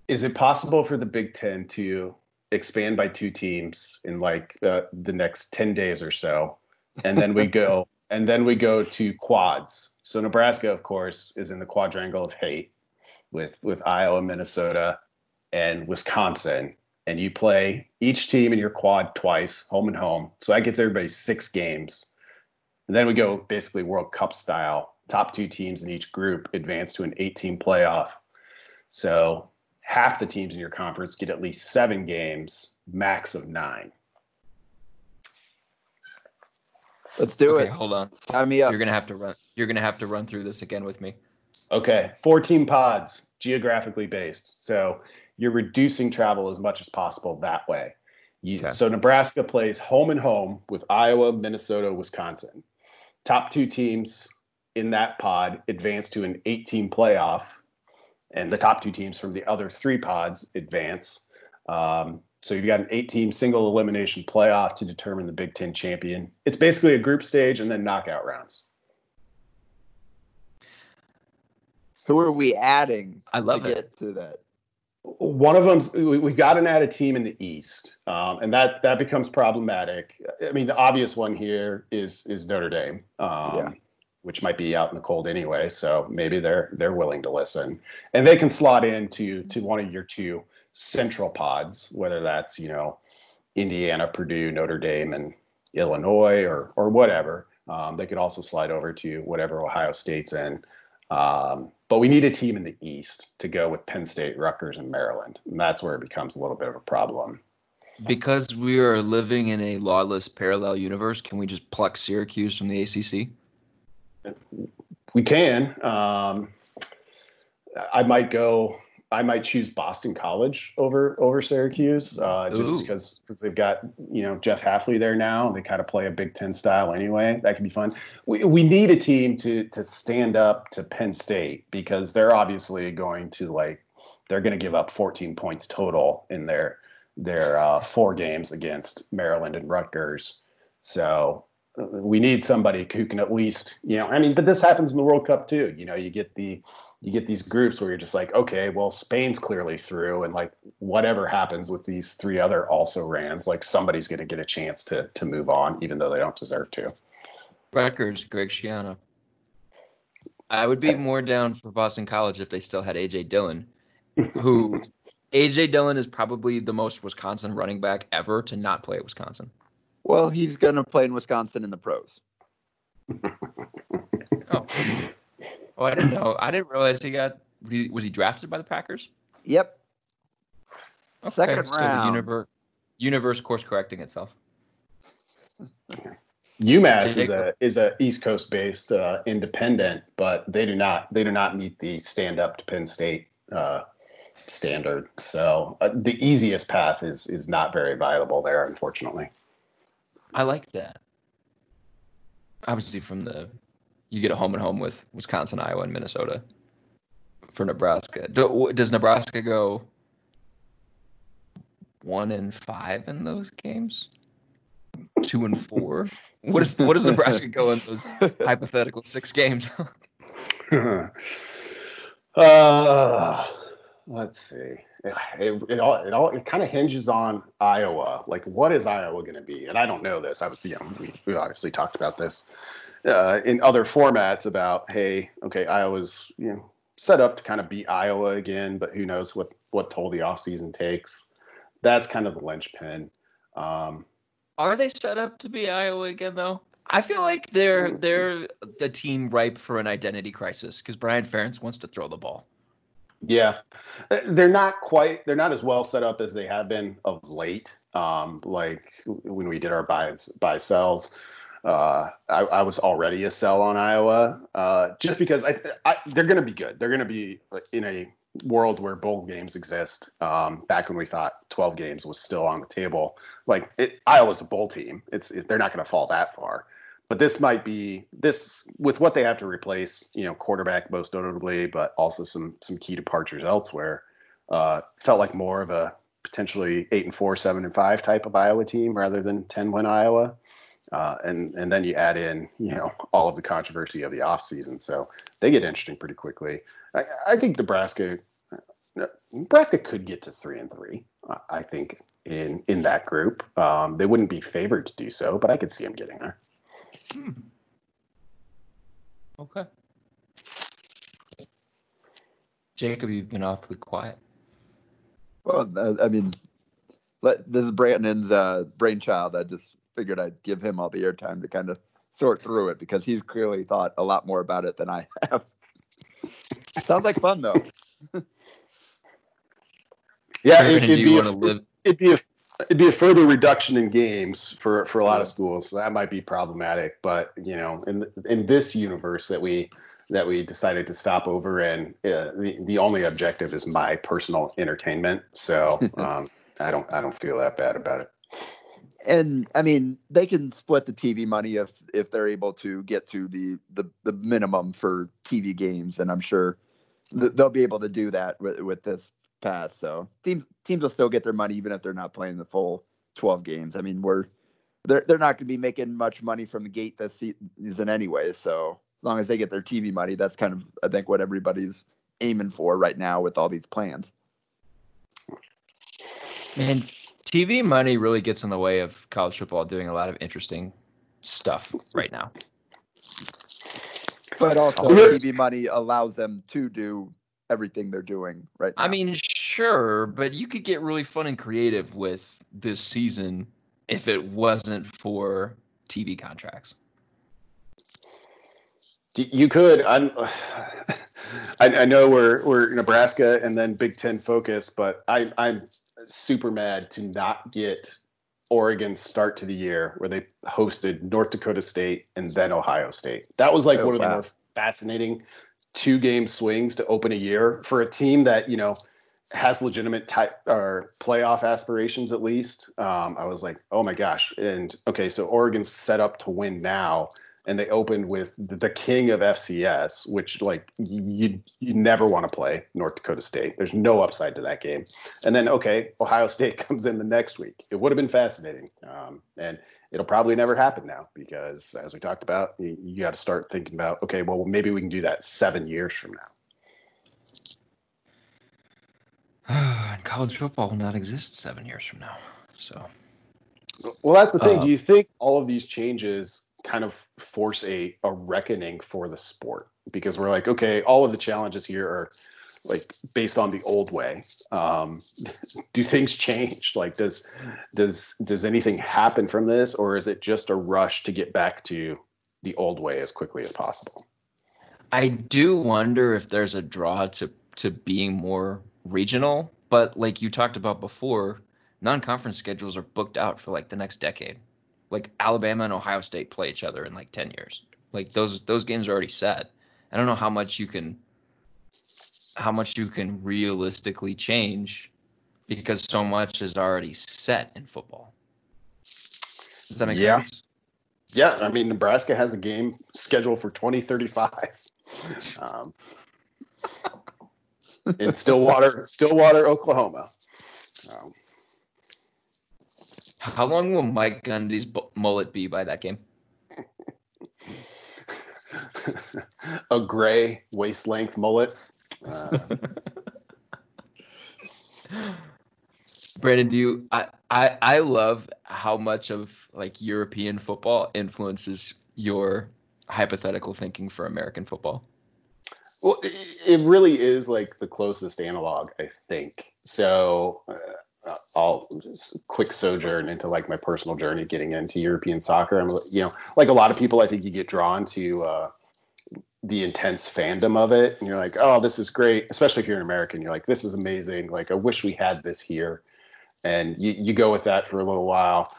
is it possible for the Big Ten to expand by two teams in like uh, the next ten days or so, and then we go and then we go to quads. So Nebraska, of course, is in the quadrangle of hate with with Iowa, Minnesota, and Wisconsin and you play each team in your quad twice, home and home. So that gets everybody six games. And then we go basically World Cup style. Top two teams in each group advance to an eight team playoff. So half the teams in your conference get at least seven games, max of nine. Let's do okay, it. hold on. Sign me up. You're gonna have to run. You're gonna have to run through this again with me. Okay, 14 pods, geographically based. So you're reducing travel as much as possible that way. You, Okay. So Nebraska plays home and home with Iowa, Minnesota, Wisconsin. Top two teams in that pod advance to an 18 playoff, and the top two teams from the other three pods advance. Um, so you've got an 18 single elimination playoff to determine the Big Ten champion. It's basically a group stage and then knockout rounds. Who are we adding I love to it. get to that? One of them's we, we've got an added team in the East, um, and that that becomes problematic. I mean, the obvious one here is is Notre Dame, um, Yeah. which might be out in the cold anyway. So maybe they're they're willing to listen, and they can slot into to one of your two central pods, whether that's you know Indiana, Purdue, Notre Dame, and Illinois, or or whatever. Um, they could also slide over to whatever Ohio State's in. Um, but we need a team in the East to go with Penn State, Rutgers, and Maryland. And that's where it becomes a little bit of a problem. Because we are living in a lawless parallel universe, can we just pluck Syracuse from the ACC? We can. Um, I might go. I might choose Boston College over over Syracuse, uh, just because because they've got you know Jeff Hafley there now. They kind of play a Big Ten style anyway. That could be fun. We we need a team to to stand up to Penn State because they're obviously going to like they're going to give up 14 points total in their their uh, four games against Maryland and Rutgers. So we need somebody who can at least, you know, I mean, but this happens in the World Cup too. You know, you get the you get these groups where you're just like, okay, well, Spain's clearly through, and like whatever happens with these three other also rans, like somebody's going to get a chance to to move on, even though they don't deserve to. records Greg Schiano. I would be more down for Boston College if they still had AJ Dillon, who AJ Dillon is probably the most Wisconsin running back ever to not play at Wisconsin. Well, he's going to play in Wisconsin in the pros. Oh, oh, I didn't know. I didn't realize he got. Was he drafted by the Packers? Yep. Okay, Second so the round. universe, universe course correcting itself. UMass is Jacob. a is a East Coast based uh, independent, but they do not they do not meet the stand up to Penn State uh, standard. So uh, the easiest path is is not very viable there, unfortunately. I like that. Obviously, from the you get a home and home with Wisconsin, Iowa, and Minnesota. For Nebraska, Do, does Nebraska go one and five in those games? Two and four. What is what does Nebraska go in those hypothetical six games? uh, let's see. It, it all it all it kind of hinges on Iowa. Like, what is Iowa going to be? And I don't know this. I was, you know, we, we obviously talked about this uh, in other formats about, hey, okay, Iowa's you know set up to kind of beat Iowa again, but who knows what what toll the offseason takes. That's kind of the linchpin. Um, Are they set up to be Iowa again, though? I feel like they're they're the team ripe for an identity crisis because Brian Ferentz wants to throw the ball. Yeah, Uh, they're not quite. They're not as well set up as they have been of late. Um, like when we did our buy buy sells, uh, I, I was already a sell on Iowa, uh, just because I, I they're going to be good. They're going to be in a world where bowl games exist. Um, back when we thought 12 games was still on the table, like it, Iowa's a bowl team. It's it, they're not going to fall that far. But this might be this with what they have to replace, you know, quarterback most notably, but also some some key departures elsewhere. Uh, felt like more of a potentially eight and four, seven and five type of Iowa team rather than ten win Iowa. Uh, and and then you add in you know all of the controversy of the offseason. so they get interesting pretty quickly. I, I think Nebraska Nebraska could get to three and three. I- think in in that group, um, they wouldn't be favored to do so, but I could see them getting there. Okay. Jacob, you've been awfully quiet. Well, I mean, let, this is Brandon's uh, brainchild. I just figured I'd give him all the airtime to kind of sort through it because he's clearly thought a lot more about it than I have. Sounds like fun though. Yeah, Brandon, it, would you be a, live? it'd be a, it'd be a further reduction in games for for a lot of schools. So that might be problematic. But you know, in in this universe that we that we decided to stop over in, uh, the the only objective is my personal entertainment. So um, I don't I don't feel that bad about it. And I mean, they can split the TV money if if they're able to get to the the, the minimum for TV games, and I'm sure th- they'll be able to do that with, with this pass. So teams teams will still get their money even if they're not playing the full 12 games. I mean, we're they're they're not going to be making much money from the gate this season anyway. So as long as they get their TV money, that's kind of I think what everybody's aiming for right now with all these plans. And TV money really gets in the way of college football doing a lot of interesting stuff right now. But also, TV money allows them to do everything they're doing right now. I mean, sure, but you could get really fun and creative with this season if it wasn't for TV contracts. You could. I'm. I, I know we're we're Nebraska and then Big Ten focus, but I, I'm super mad to not get Oregon's start to the year where they hosted North Dakota State and then Ohio State. That was like oh, one of wow. the more fascinating two game swings to open a year for a team that, you know, has legitimate type or playoff aspirations at least. Um, I was like, oh my gosh. And okay, so Oregon's set up to win now and they opened with the king of FCS, which like you you never want to play North Dakota State. There's no upside to that game. And then okay, Ohio State comes in the next week. It would have been fascinating, um, and it'll probably never happen now because as we talked about, you, you got to start thinking about okay, well maybe we can do that seven years from now. and college football will not exist seven years from now. So. Well, that's the thing. Uh, do you think all of these changes kind of force a, a reckoning for the sport because we're like, okay, all of the challenges here are like based on the old way. Um, do things change? Like, does does does anything happen from this, or is it just a rush to get back to the old way as quickly as possible? I do wonder if there's a draw to to being more regional, but like you talked about before, non-conference schedules are booked out for like the next decade like Alabama and Ohio State play each other in like 10 years. Like those those games are already set. I don't know how much you can how much you can realistically change because so much is already set in football. Does that make yeah. sense? Yeah, I mean Nebraska has a game scheduled for 2035. Um, in Stillwater, Stillwater, Oklahoma. Um, how long will Mike Gundy's mullet be by that game? a gray waist length mullet. Uh... Brandon, do you? I, I I love how much of like European football influences your hypothetical thinking for American football. Well, it, it really is like the closest analog, I think. So. Uh, uh, I'll just quick sojourn into like my personal journey getting into European soccer. I'm, you know, like a lot of people, I think you get drawn to uh, the intense fandom of it, and you're like, oh, this is great. Especially if you're an American, you're like, this is amazing. Like, I wish we had this here, and you you go with that for a little while,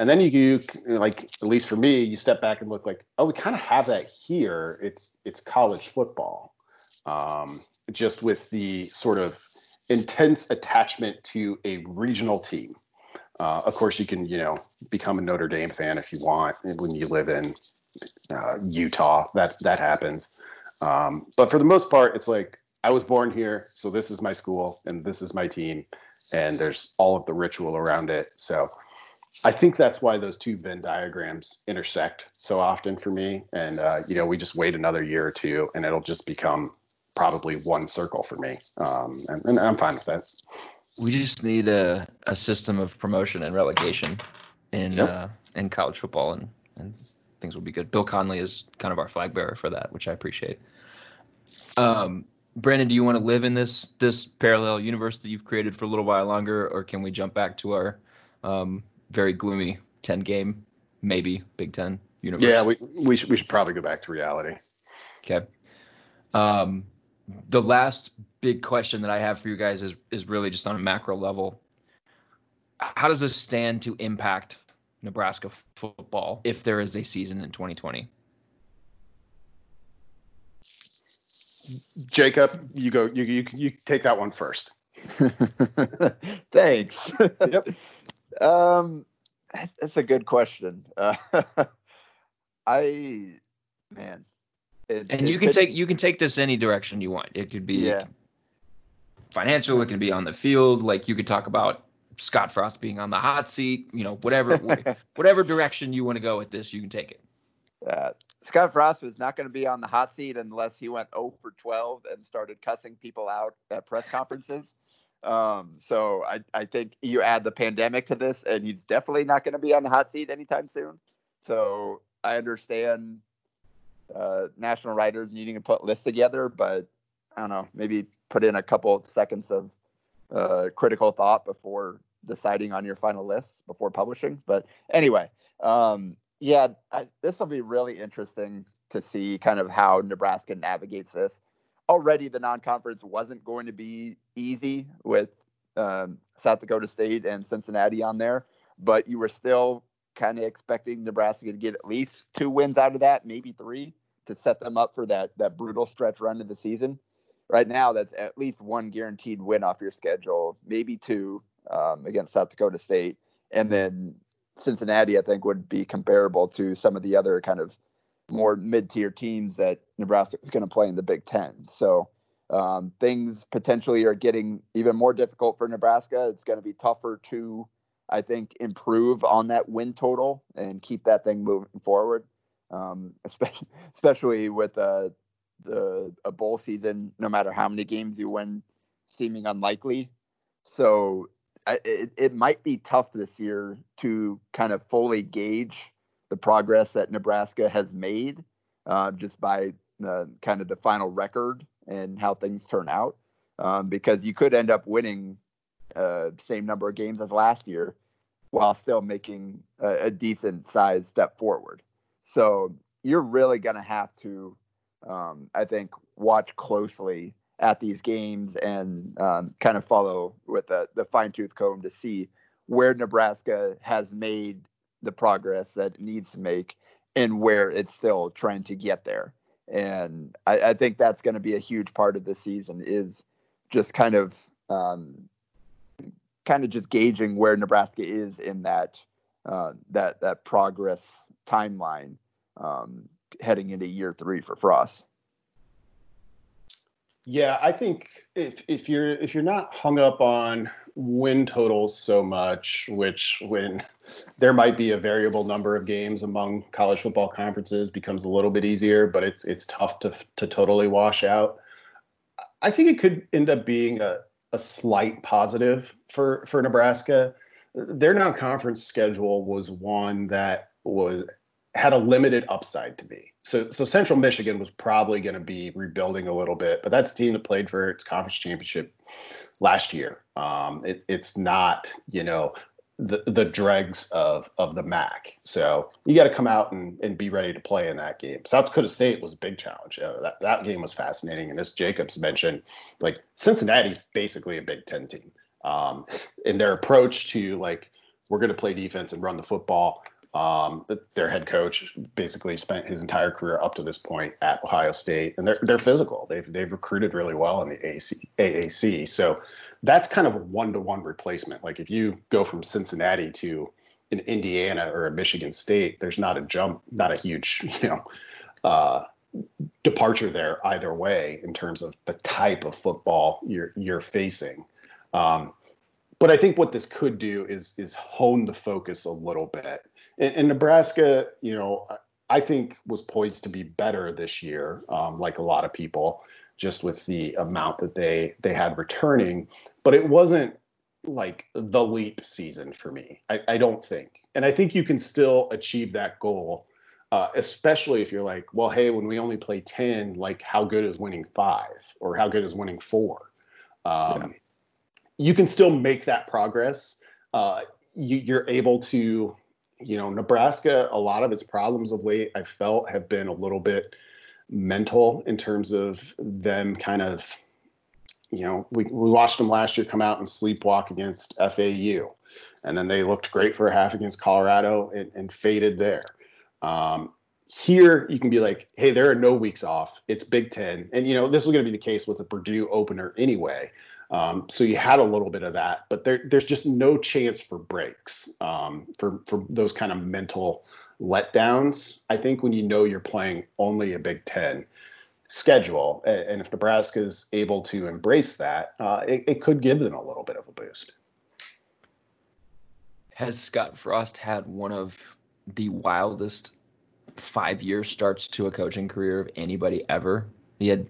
and then you, you like at least for me, you step back and look like, oh, we kind of have that here. It's it's college football, um, just with the sort of intense attachment to a regional team. Uh, of course, you can you know become a Notre Dame fan if you want when you live in uh, Utah. That that happens. Um, but for the most part, it's like I was born here, so this is my school and this is my team, and there's all of the ritual around it. So I think that's why those two Venn diagrams intersect so often for me. And uh, you know, we just wait another year or two, and it'll just become probably one circle for me, um, and, and I'm fine with that. We just need a, a system of promotion and relegation in yep. uh, in college football, and and things will be good. Bill Connelly is kind of our flag bearer for that, which I appreciate. Um, Brandon, do you want to live in this this parallel universe that you've created for a little while longer, or can we jump back to our um, very gloomy ten game, maybe Big Ten universe? Yeah, we we should we should probably go back to reality. Okay. Um, the last big question that I have for you guys is is really just on a macro level. how does this stand to impact Nebraska f- football if there is a season in 2020? Jacob, you go. You you you take that one first. Thanks. Yep. um, that's a good question. Uh, I, man, it, and you can take you can take this any direction you want. It could be yeah. financial. It could be on the field. Like you could talk about Scott Frost being on the hot seat. You know, whatever whatever direction you want to go with this, you can take it. Uh, Scott Frost was not going to be on the hot seat unless he went 0 for 12 and started cussing people out at press conferences. Um, so I, I think you add the pandemic to this, and he's definitely not going to be on the hot seat anytime soon. So I understand uh, national writers needing to put lists together, but I don't know, maybe put in a couple seconds of uh, critical thought before deciding on your final list before publishing. But anyway, um, yeah, this will be really interesting to see kind of how Nebraska navigates this. Already, the non-conference wasn't going to be easy with um, South Dakota State and Cincinnati on there, but you were still kind of expecting Nebraska to get at least two wins out of that, maybe three, to set them up for that that brutal stretch run of the season. Right now, that's at least one guaranteed win off your schedule, maybe two um, against South Dakota State, and then Cincinnati, I think, would be comparable to some of the other kind of more mid-tier teams that Nebraska is going to play in the Big Ten. So um, things potentially are getting even more difficult for Nebraska. It's going to be tougher to, I think, improve on that win total and keep that thing moving forward. Um, especially, especially with uh, the a bowl season, no matter how many games you win, seeming unlikely. So I, it, it might be tough this year to kind of fully gauge the progress that Nebraska has made uh, just by kind of the final record and how things turn out. Um, because you could end up winning uh, same number of games as last year while still making a, a decent size step forward. So you're really going to have to, um, I think, watch closely at these games and um, kind of follow with the, fine tooth comb to see where Nebraska has made the progress that it needs to make and where it's still trying to get there. And I, I think that's going to be a huge part of the season is just kind of um, kind of just gauging where Nebraska is in that uh, that that progress timeline um, heading into year three for Frost. Yeah, I think if if you're if you're not hung up on win totals so much, which when there might be a variable number of games among college football conferences becomes a little bit easier, but it's it's tough to to totally wash out. I think it could end up being a, a slight positive for for Nebraska. Their non-conference schedule was one that was had a limited upside to me. So so Central Michigan was probably going to be rebuilding a little bit, but that's a team that played for its conference championship last year. Um, it, it's not you know the the dregs of of the MAC. So you got to come out and, and be ready to play in that game. South Dakota State was a big challenge. Uh, that that game was fascinating, and as Jacobs mentioned, like Cincinnati's basically a Big Ten team. Um, in their approach to like we're going to play defense and run the football um, their head coach basically spent his entire career up to this point at Ohio State, and they're they're physical. They've they've recruited really well in the AC, AAC. So that's kind of a one to one replacement. Like if you go from Cincinnati to an Indiana or a Michigan State, there's not a jump, not a huge you know uh, departure there either way in terms of the type of football you're you're facing. Um, but I think what this could do is is hone the focus a little bit and, and Nebraska, you know, I think was poised to be better this year, um, like a lot of people, just with the amount that they they had returning. But it wasn't like the leap season for me. I, I don't think, and I think you can still achieve that goal, uh, especially if you're like, well, hey, when we only play ten, like how good is winning five or how good is winning four? Um, yeah. You can still make that progress. Uh, you, you're able to you know, Nebraska, a lot of its problems of late, I felt have been a little bit mental in terms of them kind of, you know, we, we watched them last year come out and sleepwalk against FAU. and then they looked great for a half against Colorado and, and faded there. Um, here you can be like, hey, there are no weeks off. It's Big Ten, and you know this was going to be the case with the Purdue opener anyway. Um, so you had a little bit of that, but there, there's just no chance for breaks um, for for those kind of mental letdowns. I think when you know you're playing only a Big Ten schedule, and if Nebraska is able to embrace that, uh, it, it could give them a little bit of a boost. Has Scott Frost had one of the wildest five year starts to a coaching career of anybody ever? He had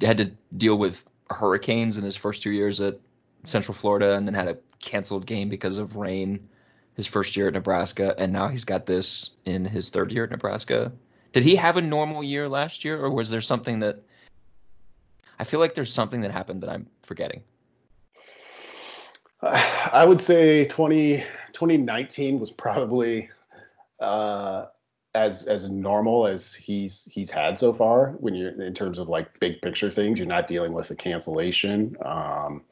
had to deal with hurricanes in his first two years at Central Florida, and then had a canceled game because of rain his first year at Nebraska, and now he's got this in his third year at Nebraska. Did he have a normal year last year, or was there something that I feel like there's something that happened that I'm forgetting? I would say 20, 2019 was probably uh, as as normal as he's he's had so far. When you're in terms of like big picture things, you're not dealing with a cancellation. Um,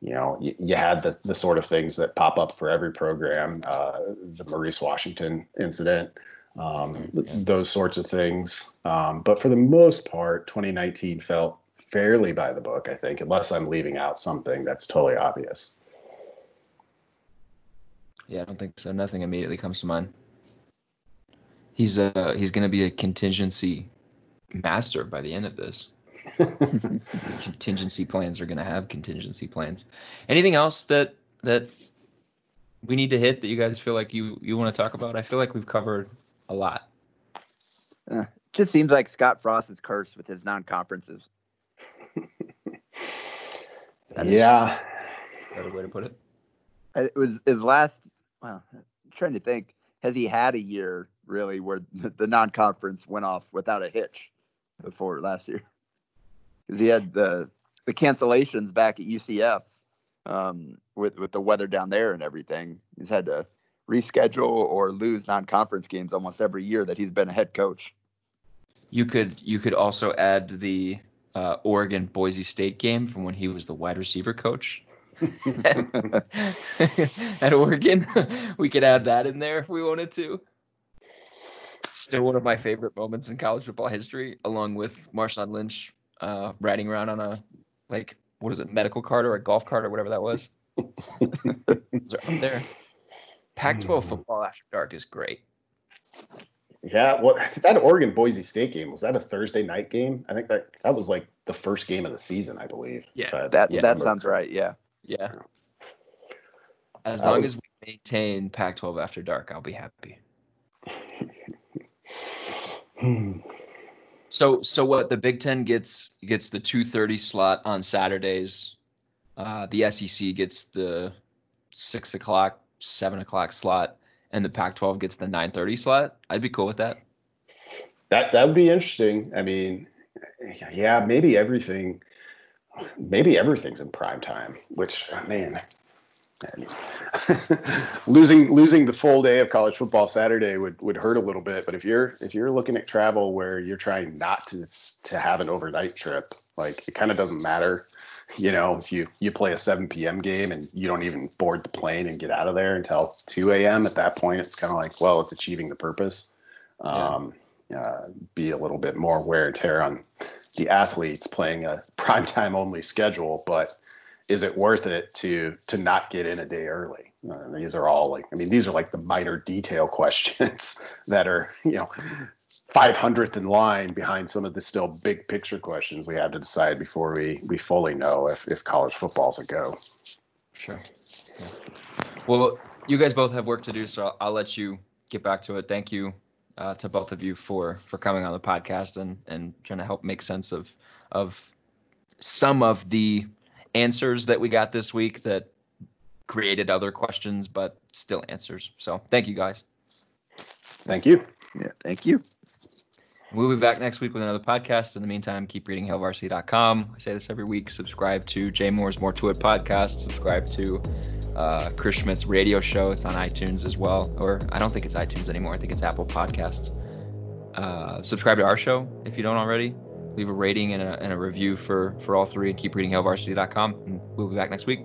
you know, you, you, had the the sort of things that pop up for every program. Uh, the Maurice Washington incident, um, mm-hmm. those sorts of things. Um, but for the most part, 2019 felt fairly by the book. I think, unless I'm leaving out something that's totally obvious. Yeah, I don't think so. Nothing immediately comes to mind. He's uh he's gonna be a contingency master by the end of this. contingency plans are gonna have contingency plans. Anything else that that we need to hit that you guys feel like you you want to talk about? I feel like we've covered a lot. Uh, just seems like Scott Frost is cursed with his non-conferences. yeah. Better way to put it. It was his last well, I'm trying to think. Has he had a year really where the non-conference went off without a hitch before last year? He had the the cancellations back at UCF um, with with the weather down there and everything. He's had to reschedule or lose non-conference games almost every year that he's been a head coach. You could you could also add the uh, Oregon Boise State game from when he was the wide receiver coach. at Oregon. we could add that in there if we wanted to. Still one of my favorite moments in college football history, along with Marshawn Lynch uh, riding around on a like what is it, medical cart or a golf cart or whatever that was. Those are up there. Pac-12 football after dark is great. Yeah, well, that Oregon Boise State game was that a Thursday night game? I think that that was like the first game of the season, I believe. Yeah, that yeah. that sounds right. Yeah. Yeah. As long was... as we maintain Pac-12 after dark, I'll be happy. so, so what? The Big Ten gets gets the two thirty slot on Saturdays. Uh, the SEC gets the six o'clock, seven o'clock slot, and the Pac-12 gets the nine thirty slot. I'd be cool with that. That that would be interesting. I mean, yeah, maybe everything maybe everything's in prime time, which oh, losing losing the full day of college football Saturday would would hurt a little bit. But if you're if you're looking at travel where you're trying not to to have an overnight trip, like it kind of doesn't matter. You know, if you you play a 7 p.m. game and you don't even board the plane and get out of there until 2 a.m. At that point, it's kind of like, well, it's achieving the purpose. Um, uh, be a little bit more wear and tear on the athletes playing a prime time only schedule, but is it worth it to to not get in a day early? Uh, these are all like, I mean, these are like the minor detail questions that are, you know, 500th in line behind some of the still big picture questions we have to decide before we we fully know if if college football's a go. Sure. Yeah. Well, you guys both have work to do, so I'll, I'll let you get back to it. Thank you uh, to both of you for for coming on the podcast and and trying to help make sense of of some of the answers that we got this week that created other questions, but still answers. So thank you guys. Thank you. Yeah, thank you. We'll be back next week with another podcast. In the meantime, keep reading hailvarsity.com. I say this every week. Subscribe to Jay Moore's More to It podcast. Subscribe to uh, Chris Schmidt's radio show. It's on iTunes as well. Or I don't think it's iTunes anymore. I think it's Apple Podcasts. Uh, subscribe to our show if you don't already. Leave a rating and a, and a review for, for all three and keep reading hailvarsity.com. And we'll be back next week.